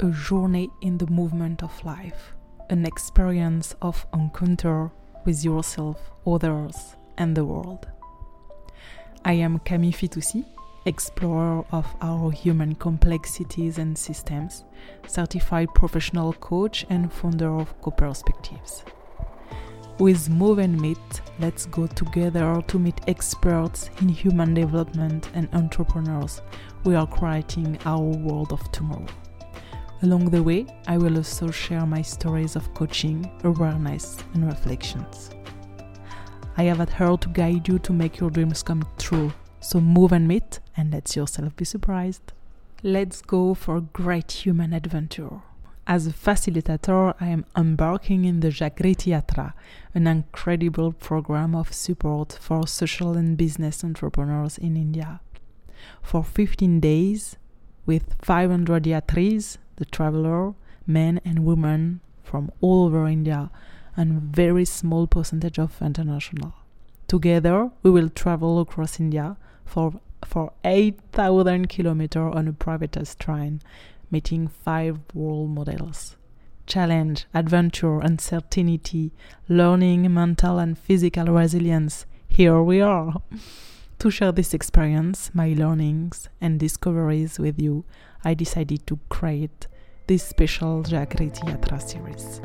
a journey in the movement of life, an experience of encounter with yourself, others, and the world. I am Camille Fitoussi, explorer of our human complexities and systems, certified professional coach, and founder of Co-Perspectives. With Move and Meet, let's go together to meet experts in human development and entrepreneurs. We are creating our world of tomorrow. Along the way, I will also share my stories of coaching, awareness, and reflections. I have at heart to guide you to make your dreams come true. So move and meet and let yourself be surprised. Let's go for a great human adventure. As a facilitator, I am embarking in the Jagriti Yatra, an incredible program of support for social and business entrepreneurs in India. For 15 days, with 500 yatris, the traveler, men and women from all over India, and very small percentage of international. Together, we will travel across India for for 8,000 kilometers on a privatized train, meeting five world models. Challenge, adventure, uncertainty, learning, mental and physical resilience. Here we are. to share this experience, my learnings, and discoveries with you, I decided to create this special Jagriti Yatra series.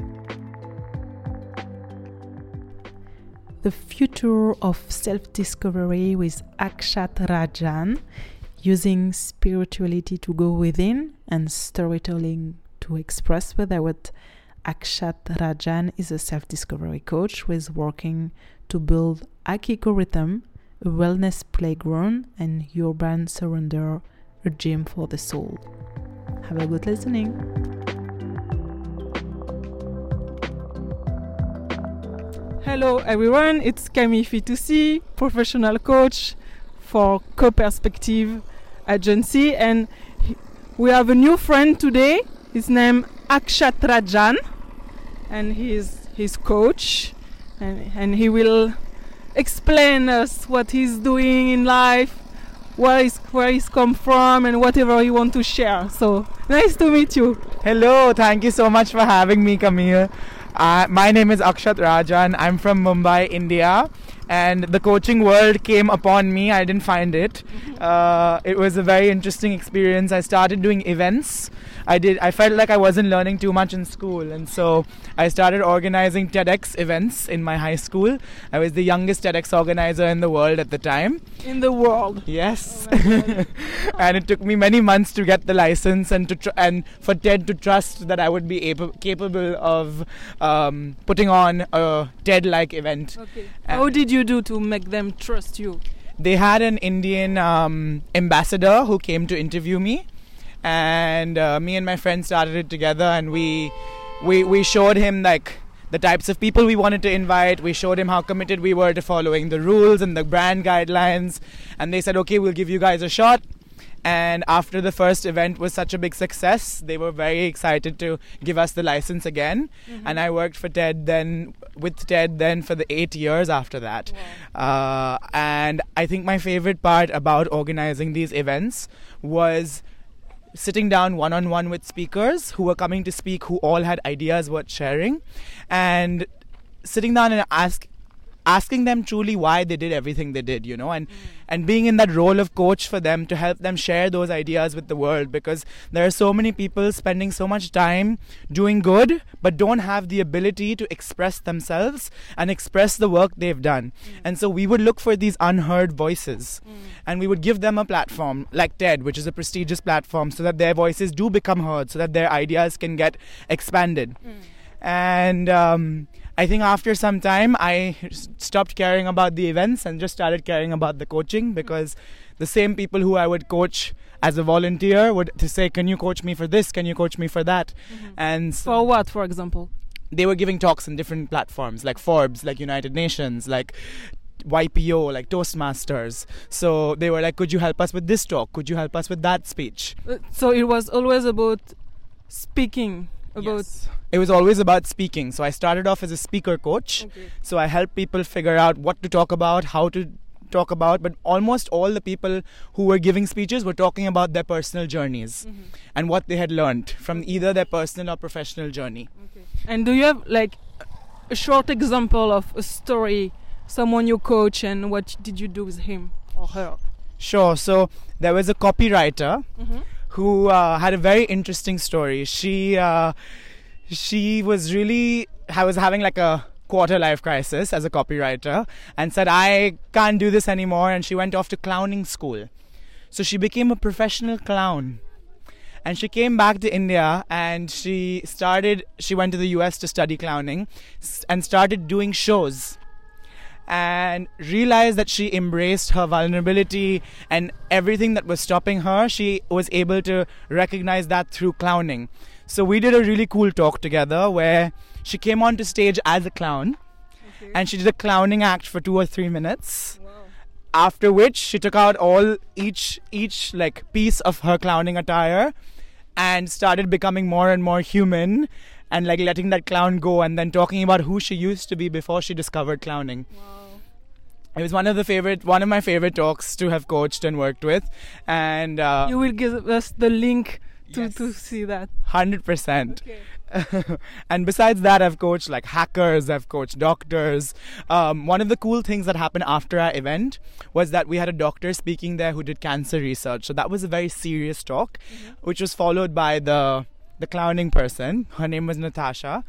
The future of self discovery with Akshat Rajan, using spirituality to go within and storytelling to express without. Akshat Rajan is a self discovery coach who is working to build Akiko Rhythm, a wellness playground, and urban surrender, a gym for the soul. Have a good listening. Hello everyone, it's Camille Fitoussi, professional coach for Co-Perspective Agency and we have a new friend today. His name Akshat Rajan and he's his coach and, and he will explain us what he's doing in life, where he's, where he's come from and whatever he want to share. So nice to meet you. Hello, thank you so much for having me, Camille. Uh, my name is Akshat Rajan. I'm from Mumbai, India. And the coaching world came upon me. I didn't find it. Uh, it was a very interesting experience. I started doing events. I did. I felt like I wasn't learning too much in school, and so I started organizing TEDx events in my high school. I was the youngest TEDx organizer in the world at the time. In the world. Yes, oh and it took me many months to get the license and to tr- and for TED to trust that I would be able, capable of um, putting on a TED-like event. Okay. How did you do to make them trust you? They had an Indian um, ambassador who came to interview me. And uh, me and my friend started it together and we we we showed him like the types of people we wanted to invite. We showed him how committed we were to following the rules and the brand guidelines. And they said okay we'll give you guys a shot and after the first event was such a big success they were very excited to give us the license again mm-hmm. and i worked for ted then with ted then for the eight years after that wow. uh, and i think my favorite part about organizing these events was sitting down one on one with speakers who were coming to speak who all had ideas worth sharing and sitting down and ask asking them truly why they did everything they did you know and and being in that role of coach for them to help them share those ideas with the world because there are so many people spending so much time doing good but don't have the ability to express themselves and express the work they've done and so we would look for these unheard voices and we would give them a platform like TED which is a prestigious platform so that their voices do become heard so that their ideas can get expanded. And um, I think after some time, I stopped caring about the events and just started caring about the coaching because the same people who I would coach as a volunteer would to say, "Can you coach me for this? Can you coach me for that?" Mm-hmm. And so for what, for example? They were giving talks in different platforms like Forbes, like United Nations, like YPO, like Toastmasters. So they were like, "Could you help us with this talk? Could you help us with that speech?" Uh, so it was always about speaking about yes. it was always about speaking so i started off as a speaker coach okay. so i help people figure out what to talk about how to talk about, but almost all the people who were giving speeches were talking about their personal journeys Mm-hmm. and what they had learned from either their personal or professional journey. And do you have like a short example of a story, someone you coach, and what did you do with him or her? Sure. So there was a copywriter Mm-hmm. Who uh, had a very interesting story. She uh, she was really I was having like a quarter life crisis as a copywriter and said I can't do this anymore and she went off to clowning school. So she became a professional clown. And she came back to India and she started she went to the US to study clowning and started doing shows and realized that she embraced her vulnerability and everything that was stopping her, she was able to recognize that through clowning. So we did a really cool talk together where she came onto stage as a clown and she did a clowning act for two or three minutes. After which she took out all each each like piece of her clowning attire and started becoming more and more human and like letting that clown go and then talking about who she used to be before she discovered clowning. It was one of the favorite, one of my favorite talks to have coached and worked with, and uh, You will give us the link to, Yes. to see that. hundred percent. Okay. and besides that, I've coached like hackers, I've coached doctors. Um, one of the cool things that happened after our event was that we had a doctor speaking there who did cancer research. So that was a very serious talk, which was followed by the the clowning person. Her name was Natasha,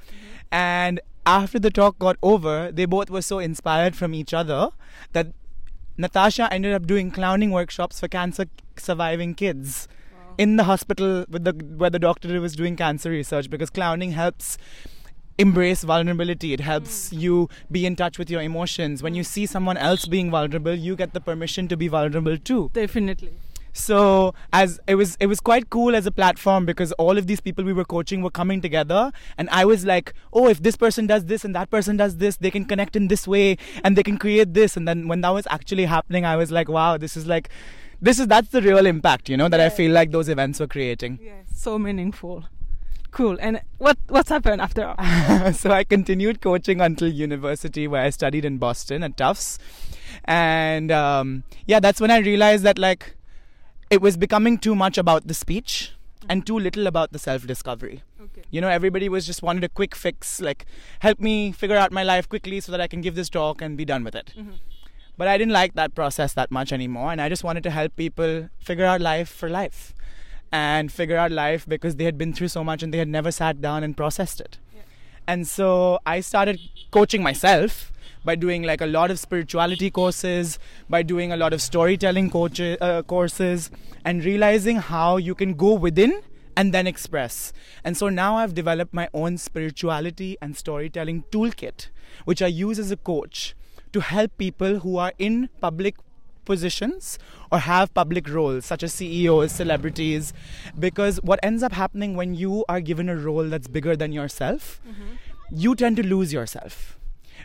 and after the talk got over, they both were so inspired from each other that Natasha ended up doing clowning workshops for cancer surviving kids in the hospital with the where the doctor was doing cancer research because clowning helps embrace vulnerability. It helps hmm. you be in touch with your emotions. When you hmm. see someone else being vulnerable you get the permission to be vulnerable too. Definitely. So as it was it was quite cool as a platform because all of these people we were coaching were coming together and i was like oh if this person does this and that person does this they can connect in this way and they can create this and then when that was actually happening i was like wow this is like this is that's the real impact you know that i feel like those events were creating Yes. So meaningful. Cool. And what what's happened after? so I continued coaching until university, where I studied in Boston at Tufts, and um, yeah, that's when I realized that like it was becoming too much about the speech and too little about the self-discovery. Okay. You know, everybody was just wanted a quick fix, like help me figure out my life quickly so that I can give this talk and be done with it. Mhm. But I didn't like that process that much anymore, and I just wanted to help people figure out life for life and figure out life because they had been through so much and they had never sat down and processed it. Yeah. And so I started coaching myself by doing like a lot of spirituality courses, by doing a lot of storytelling coach- uh, courses, and realizing how you can go within and then express. And so now I've developed my own spirituality and storytelling toolkit, which I use as a coach to help people who are in public positions or have public roles such as CEOs, celebrities because what ends up happening when you are given a role that's bigger than yourself you tend to lose yourself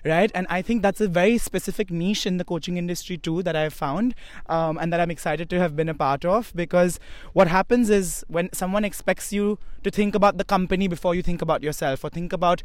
right? And i think that's a very specific niche in the coaching industry too that i've found um, and that i'm excited to have been a part of because what happens is when someone expects you to think about the company before you think about yourself or think about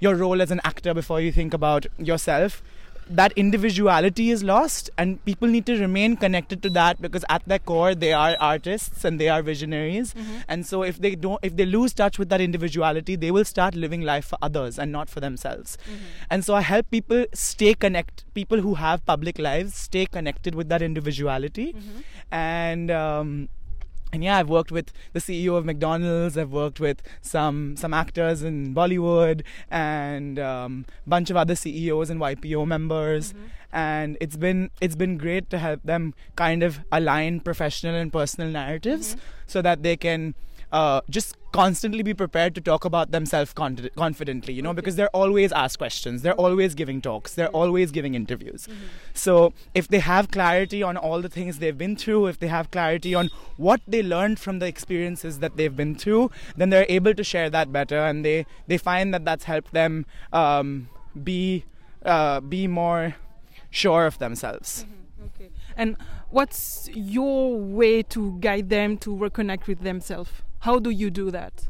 your role as an actor before you think about yourself that individuality is lost and people need to remain connected to that because at their core they are artists and they are visionaries. Mm-hmm. And so if they don't if they lose touch with that individuality they will start living life for others and not for themselves. Mm-hmm. And so i help people stay connect people who have public lives stay connected with that individuality. Mm-hmm. And um, and yeah, I've worked with the CEO of McDonald's. I've worked with some some actors in Bollywood and um, bunch of other CEOs and YPO members. And it's been it's been great to help them kind of align professional and personal narratives so that they can uh, just constantly be prepared to talk about themselves con- confidently. You know, because they're always asked questions. They're always giving talks. They're always giving interviews. So if they have clarity on all the things they've been through, if they have clarity on what they learned from the experiences that they've been through, then they're able to share that better, and they they find that that's helped them um, be uh, be more sure of themselves. Okay. And what's your way to guide them to reconnect with themselves? How do you do that?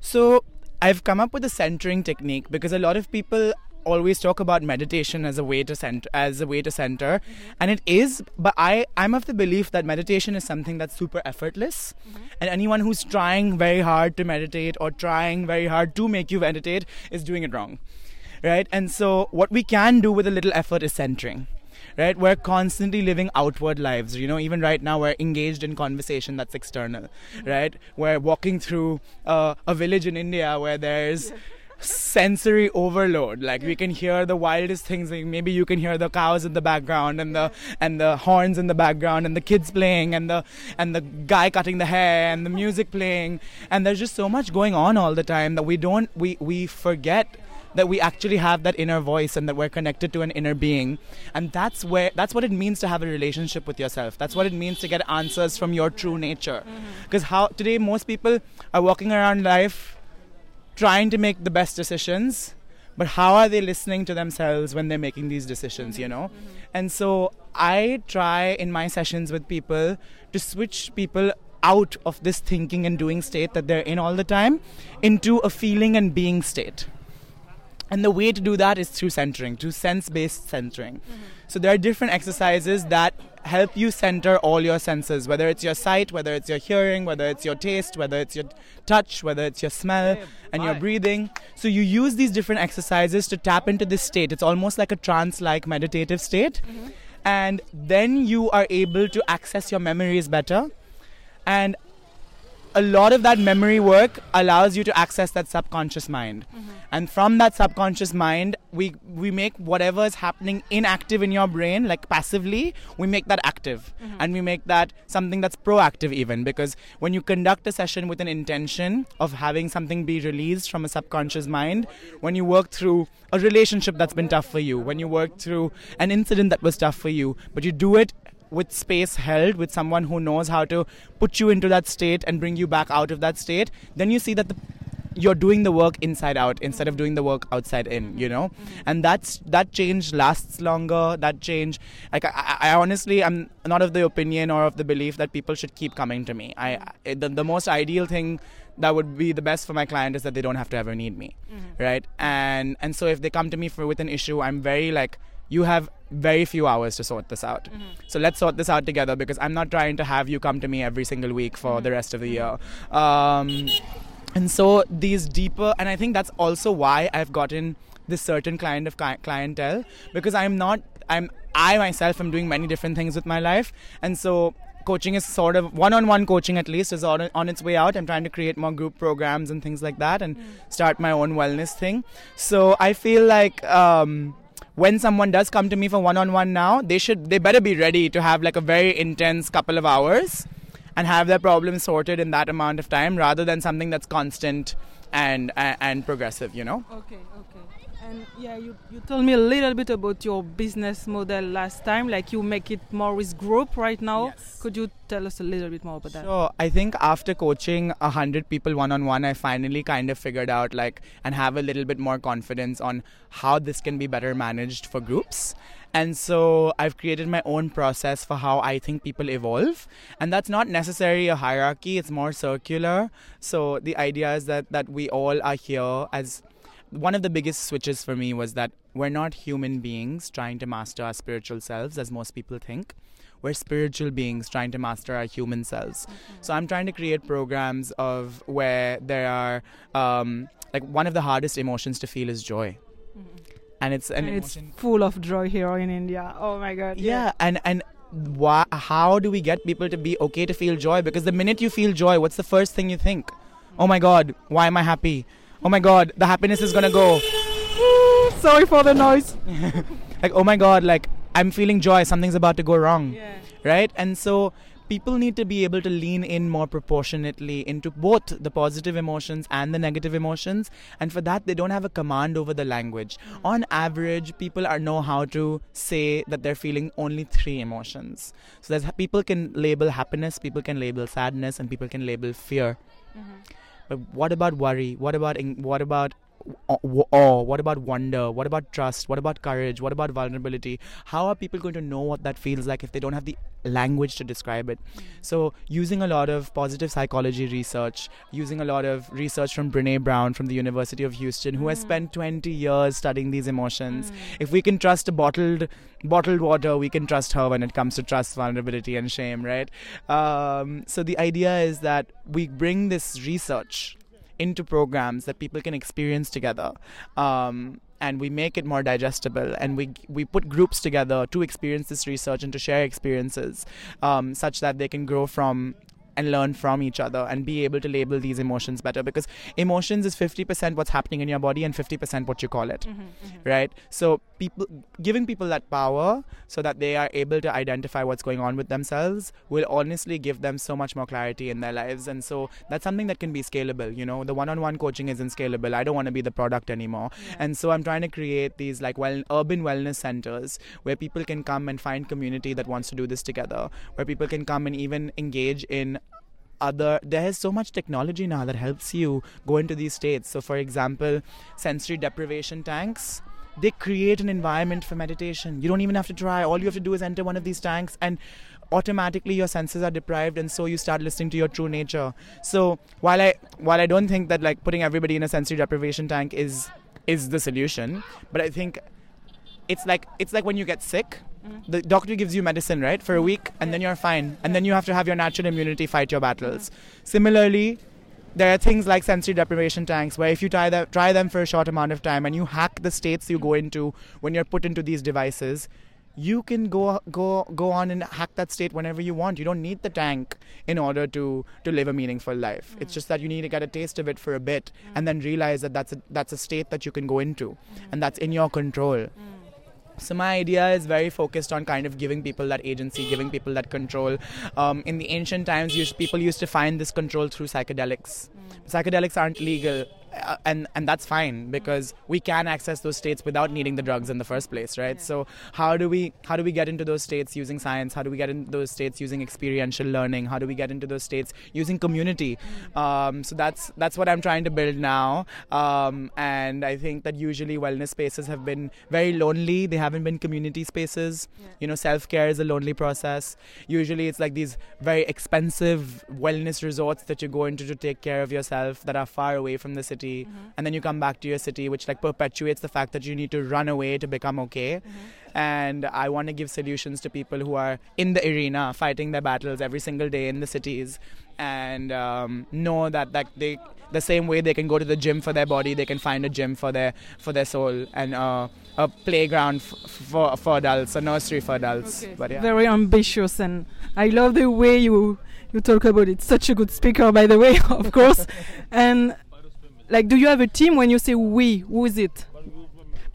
So I've come up with a centering technique because a lot of people always talk about meditation as a way to center, as a way to center, mm-hmm. and it is. But I, I'm of the belief that meditation is something that's super effortless, mm-hmm. and anyone who's trying very hard to meditate or trying very hard to make you meditate is doing it wrong, right? And so, what we can do with a little effort is centering right? We're constantly living outward lives you know even right now we're engaged in conversation that's external right? We're walking through uh, a village in india where there's sensory overload. Like we can hear the wildest things. Like maybe you can hear the cows in the background and the and the horns in the background and the kids playing and the and the guy cutting the hair and the music playing. And there's just so much going on all the time that we don't we we forget that we actually have that inner voice and that we're connected to an inner being. And that's where that's what it means to have a relationship with yourself. That's what it means to get answers from your true nature. Mm-hmm. Because how today most people are walking around life trying to make the best decisions but how are they listening to themselves when they're making these decisions you know? Mm-hmm. And so i try in my sessions with people to switch people out of this thinking and doing state that they're in all the time into a feeling and being state and the way to do that is through centering, through sense based centering. So there are different exercises that help you center all your senses, whether it's your sight, whether it's your hearing, whether it's your taste, whether it's your touch, whether it's your smell and your breathing. So you use these different exercises to tap into this state. It's almost like a trance like meditative state. Mm-hmm. And then you are able to access your memories better. And a lot of that memory work allows you to access that subconscious mind. Mm-hmm. And from that subconscious mind we we make whatever is happening inactive in your brain like passively we make that active. Mm-hmm. And we make that something that's proactive even because when you conduct a session with an intention of having something be released from a subconscious mind when you work through a relationship that's been tough for you when you work through an incident that was tough for you but you do it with space held with someone who knows how to put you into that state and bring you back out of that state then you see that the you're doing the work inside out instead of doing the work outside in you know? Mm-hmm. And that's that change lasts longer that change like I, I, honestly i'm not of the opinion or of the belief that people should keep coming to me. I I- the, the most ideal thing that would be the best for my client is that they don't have to ever need me mm-hmm. right? And and so if they come to me for with an issue i'm very like you have very few hours to sort this out. So let's sort this out together because i'm not trying to have you come to me every single week for the rest of the year. Um, and so these deeper and i think that's also why i've gotten this certain kind of cli- clientele because i'm not i'm i myself am doing many different things with my life. And so coaching is sort of one-on-one coaching at least is on, on its way out. I'm trying to create more group programs and things like that and start my own wellness thing. So i feel like um, when someone does come to me for one-on-one now they should they better be ready to have like a very intense couple of hours and have their problems sorted in that amount of time rather than something that's constant and and, and progressive you know Okay, okay. And yeah, you, you told me a little bit about your business model last time, like you make it more with group right now. Yes. Could you tell us a little bit more about that? So I think after coaching a hundred people one on one, I finally kind of figured out like and have a little bit more confidence on how this can be better managed for groups. And so I've created my own process for how I think people evolve, and that's not necessarily a hierarchy. It's more circular. So the idea is that that we all are here as one of the biggest switches for me was that we're not human beings trying to master our spiritual selves as most people think. We're spiritual beings trying to master our human selves. So i'm trying to create programs of where there are um, like one of the hardest emotions to feel is joy. And it's an and it's emotion full of joy here in India. Oh my god. yeah. And and why, how do we get people to be okay to feel joy? Because the minute you feel joy what's the first thing you think? Oh my god why am i happy oh my god the happiness is gonna go. Sorry for the noise. like oh my god like i'm feeling joy something's about to go wrong Yeah. right? And so people need to be able to lean in more proportionately into both the positive emotions and the negative emotions. And for that they don't have a command over the language. Mm. On average people are know how to say that they're feeling only three emotions. So there's people can label happiness people can label sadness and people can label fear mm-hmm. But what about worry? What about what about Uh, awe? What about wonder? What about trust? What about courage? What about vulnerability? How are people going to know what that feels like if they don't have the language to describe it? So, using a lot of positive psychology research, using a lot of research from Brene Brown from the University of Houston, who has hmm. spent 20 years studying these emotions. Hmm. If we can trust a bottled bottled water, we can trust her when it comes to trust, vulnerability, and shame, right? Um, so the idea is that we bring this research into programs that people can experience together. Um, and we make it more digestible and we we put groups together to experience this research and to share experiences um, such that they can grow from and learn from each other and be able to label these emotions better. Because emotions is 50% what's happening in your body and 50% what you call it. Mm-hmm, right? So people giving people that power so that they are able to identify what's going on with themselves will honestly give them so much more clarity in their lives. And so that's something that can be scalable you know? The one-on-one coaching isn't scalable. I don't want to be the product anymore. And so i'm trying to create these like well urban wellness centers where people can come and find community that wants to do this together where people can come and even engage in other there is so much technology now that helps you go into these states. So for example sensory deprivation tanks they create an environment for meditation. You don't even have to try. All you have to do is enter one of these tanks and automatically your senses are deprived and so you start listening to your true nature. So while i while i don't think that like putting everybody in a sensory deprivation tank is is the solution but i think it's like it's like when you get sick the doctor gives you medicine right for a week and then you're fine. And then you have to have your natural immunity fight your battles. Similarly there are things like sensory deprivation tanks where if you try, try them for a short amount of time and you hack the states you go into when you're put into these devices you can go go go on and hack that state whenever you want. You don't need the tank in order to to live a meaningful life. It's just that you need to get a taste of it for a bit and then realize that that's a that's a state that you can go into and that's in your control so my idea is very focused on kind of giving people that agency, giving people that control. Um, in the ancient times, people used to find this control through psychedelics. Psychedelics aren't legal, uh, and and that's fine because we can access those states without needing the drugs in the first place, right? So how do we how do we get into those states using science? How do we get into those states using experiential learning? How do we get into those states using community? Um, so that's that's what I'm trying to build now, um, and I think that usually wellness spaces have been very lonely. They haven't been community spaces. You know, self care is a lonely process. Usually, it's like these very expensive wellness resorts that you go into to take care of yourself that are far away from the city, and then you come back to your city, which like perpetuates the fact that you need to run away to become okay. And I want to give solutions to people who are in the arena fighting their battles every single day in the cities, and um, know that that they the same way they can go to the gym for their body, they can find a gym for their for their soul and uh, a playground f- for for adults, a nursery for adults. But yeah. Very ambitious, and I love the way you you talk about it. Such a good speaker, by the way, of course. and like, do you have a team when you say we? Who is it?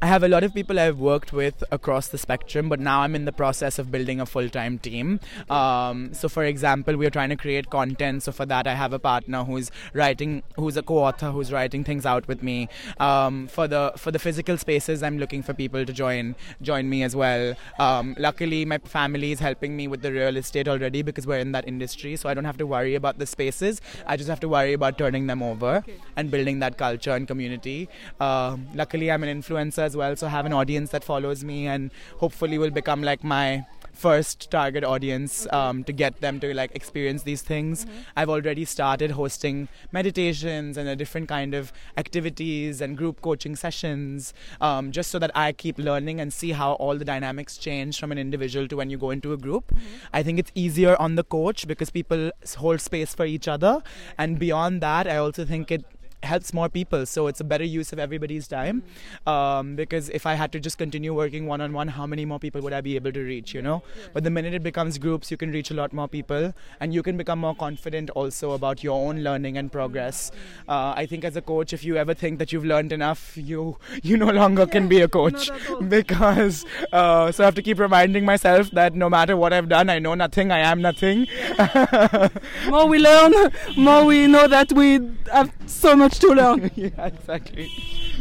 I have a lot of people I've worked with across the spectrum, but now I'm in the process of building a full time team. Um, so, for example, we're trying to create content. So, for that, I have a partner who's writing, who's a co-author, who's writing things out with me. Um, for the for the physical spaces, I'm looking for people to join join me as well. Um, luckily, my family is helping me with the real estate already because we're in that industry, so I don't have to worry about the spaces. I just have to worry about turning them over and building that culture and community. Um luckily, I'm an influencer as well, so have an audience that follows me, and hopefully, will become like my first target audience um, to get them to like experience these things. I've already started hosting meditations and a different kind of activities and group coaching sessions, um, just so that I keep learning and see how all the dynamics change from an individual to when you go into a group. I think it's easier on the coach because people hold space for each other, and beyond that, I also think it helps more people so it's a better use of everybody's time. Um, because if i had to just continue working one-on-one how many more people would i be able to reach you know? But the minute it becomes groups you can reach a lot more people and you can become more confident also about your own learning and progress. Uh, i think as a coach if you ever think that you've learned enough you you no longer can be a coach. not at all. because uh, so i have to keep reminding myself that no matter what i've done i know nothing i am nothing. More we learn, more we know that we have so much to long. yeah, exactly.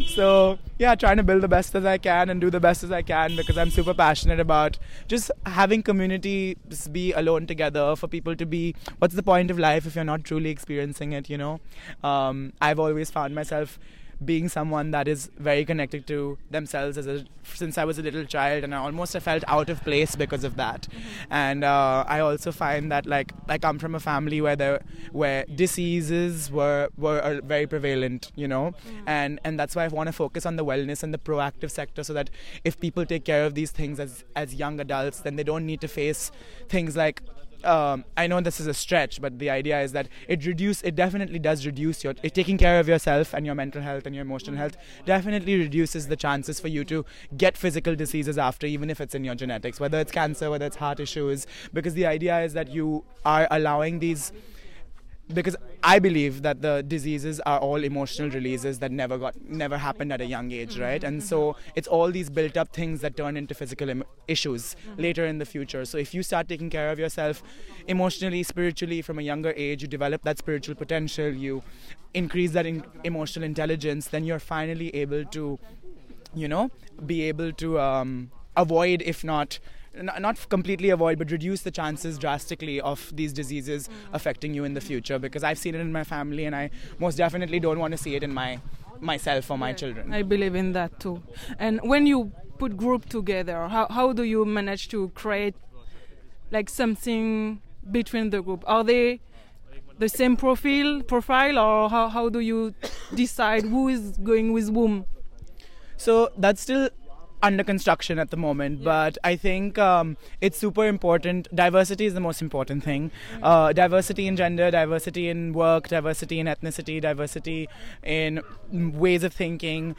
So yeah, trying to build the best as I can and do the best as I can because I'm super passionate about just having community just be alone together for people to be. What's the point of life if you're not truly experiencing it? You know, um, I've always found myself being someone that is very connected to themselves as a since I was a little child, and I almost have felt out of place because of that. And uh, I also find that like I come from a family where there where diseases were were uh, very prevalent, you know, and and that's why I want to focus on the wellness and the proactive sector, so that if people take care of these things as as young adults, then they don't need to face things like um, I know this is a stretch, but the idea is that it reduce it definitely does reduce your taking care of yourself and your mental health and your emotional health definitely reduces the chances for you to get physical diseases after, even if it's in your genetics, whether it's cancer, whether it's heart issues, because the idea is that you are allowing these because I believe that the diseases are all emotional releases that never got never happened at a young age, right? And so it's all these built up things that turn into physical Im- issues later in the future. So if you start taking care of yourself emotionally, spiritually from a younger age, you develop that spiritual potential, you increase that in- emotional intelligence, then you're finally able to, you know, be able to um, avoid, if not not completely avoid, but reduce the chances drastically of these diseases affecting you in the future. Because I've seen it in my family, and I most definitely don't want to see it in my myself or my children. I believe in that too. And when you put group together, how how do you manage to create like something between the group? Are they the same profile profile or how, how do you decide who is going with whom? So that's still under construction at the moment, but I think um, it's super important. Diversity is the most important thing. Uh, diversity in gender, diversity in work, diversity in ethnicity, diversity in ways of thinking.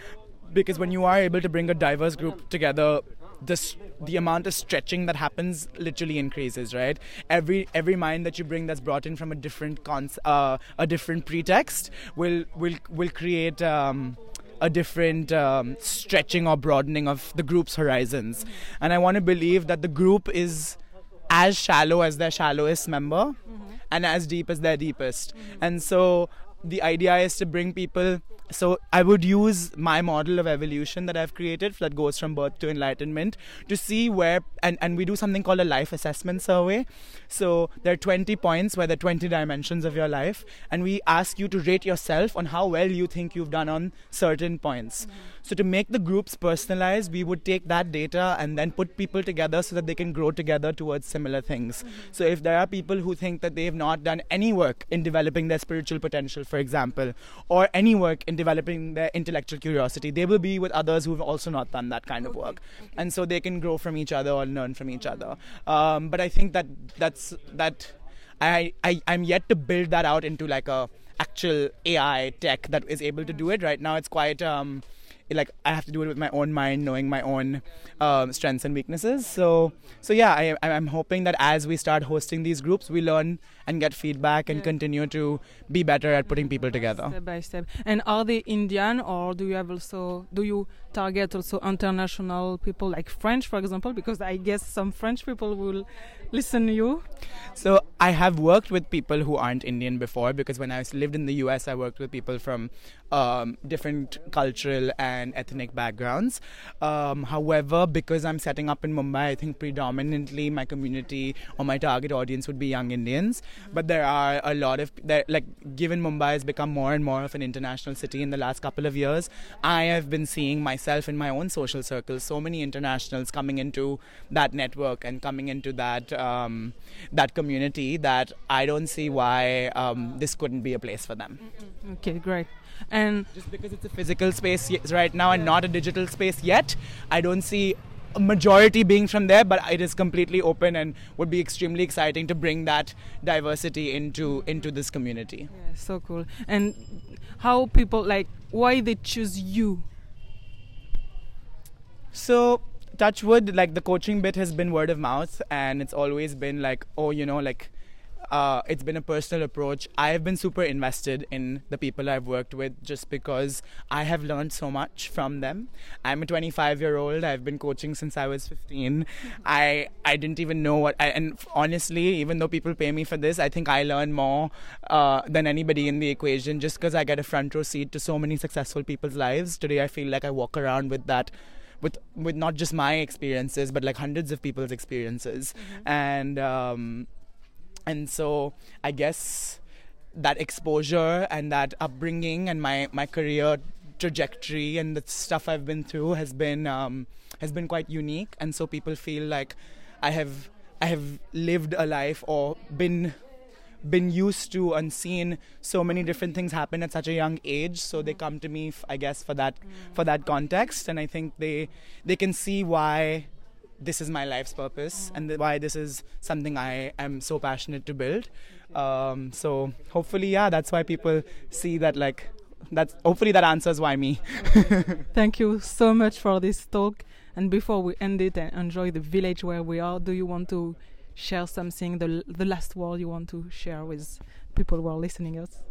Because when you are able to bring a diverse group together, this the amount of stretching that happens literally increases right every every mind that you bring that's brought in from a different cons- uh, a different pretext will will will create um, a different um, stretching or broadening of the group's horizons. And i want to believe that the group is as shallow as their shallowest member and as deep as their deepest. And so the idea is to bring people so i would use my model of evolution that i've created that goes from birth to enlightenment to see where and, and we do something called a life assessment survey. So there are 20 points where there are 20 dimensions of your life and we ask you to rate yourself on how well you think you've done on certain points. Mm-hmm. So to make the groups personalized we would take that data and then put people together so that they can grow together towards similar things. Mm-hmm. So if there are people who think that they have not done any work in developing their spiritual potential for example or any work in developing their intellectual curiosity they will be with others who've also not done that kind of work. and so they can grow from each other or learn from each other. Um, but i think that that's that I, I i'm yet to build that out into like a actual ai tech that is able to do it. Right now it's quite um like I have to do it with my own mind, knowing my own um, strengths and weaknesses. So, so yeah, I, I'm hoping that as we start hosting these groups, we learn and get feedback and Yeah. continue to be better at putting people together. Step by step. And are they Indian or do you have also do you target also international people like French, for example? Because I guess some French people will listen to you. So I have worked with people who aren't Indian before because when I lived in the US, I worked with people from um, different cultural and ethnic backgrounds. Um, however, because I'm setting up in Mumbai, I think predominantly my community or my target audience would be young Indians. But there are a lot of there, like given Mumbai has become more and more of an international city in the last couple of years, I have been seeing myself in my own social circles so many internationals coming into that network and coming into that um, that community that I don't see why um, this couldn't be a place for them. Okay, great. And Just because it's a physical space right now and not a digital space yet, I don't see a majority being from there, but it is completely open and would be extremely exciting to bring that diversity into into this community. yeah, so cool. And how people like why they choose you? So touchwood, like the coaching bit has been word of mouth, and it's always been like, oh, you know, like. Uh, it's been a personal approach. I have been super invested in the people I've worked with just because I have learned so much from them. I'm a 25 year old. I've been coaching since I was 15. I I didn't even know what. I, and honestly, even though people pay me for this, I think I learn more uh, than anybody in the equation just because I get a front row seat to so many successful people's lives. Today, I feel like I walk around with that with with not just my experiences but like hundreds of people's experiences. And um and so i guess that exposure and that upbringing and my my career trajectory and the stuff I've been through has been um, has been quite unique, and so people feel like I have I have lived a life or been been used to and seen so many different things happen at such a young age. So they come to me I guess for that for that context. And i think they they can see why this is my life's purpose and th- why this is something i am so passionate to build. Um, so hopefully yeah that's why people see that like that's hopefully that answers why me. Thank you so much for this talk. And before we end it and enjoy the village where we are, do you want to share something, the, the last word you want to share with people who are listening us?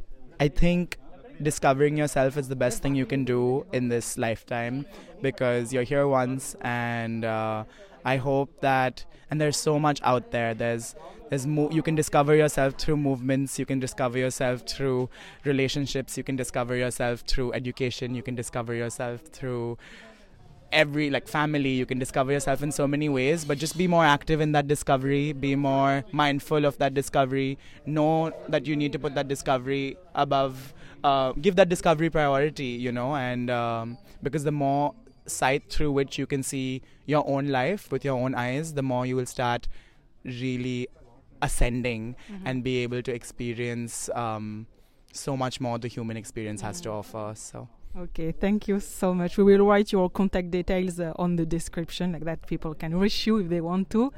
I think discovering yourself is the best thing you can do in this lifetime because you're here once and uh, I hope that and there's so much out there there's there's mo- you can discover yourself through movements you can discover yourself through relationships you can discover yourself through education you can discover yourself through every like family you can discover yourself in so many ways but just be more active in that discovery be more mindful of that discovery know that you need to put that discovery above uh, give that discovery priority you know and um, because the more sight through which you can see your own life with your own eyes the more you will start really ascending and be able to experience um, so much more the human experience has to offer so Okay, thank you so much. We will write your contact details uh, on the description, like that people can reach you if they want to.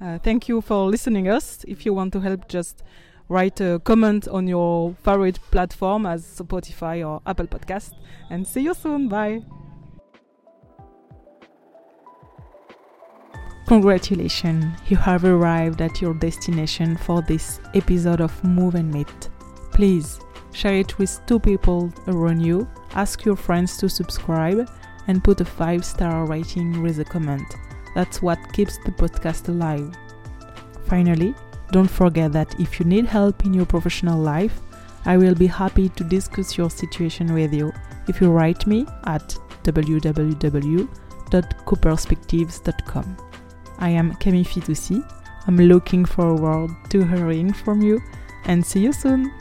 Uh, thank you for listening us. If you want to help, just write a comment on your favorite platform as Spotify or Apple Podcast. And see you soon. Bye. Congratulations, you have arrived at your destination for this episode of Move and Meet. Please share it with two people around you, ask your friends to subscribe, and put a 5 star rating with a comment. That's what keeps the podcast alive. Finally, don't forget that if you need help in your professional life, I will be happy to discuss your situation with you if you write me at www.coperspectives.com. I am Camille Fitoussi. I'm looking forward to hearing from you and see you soon.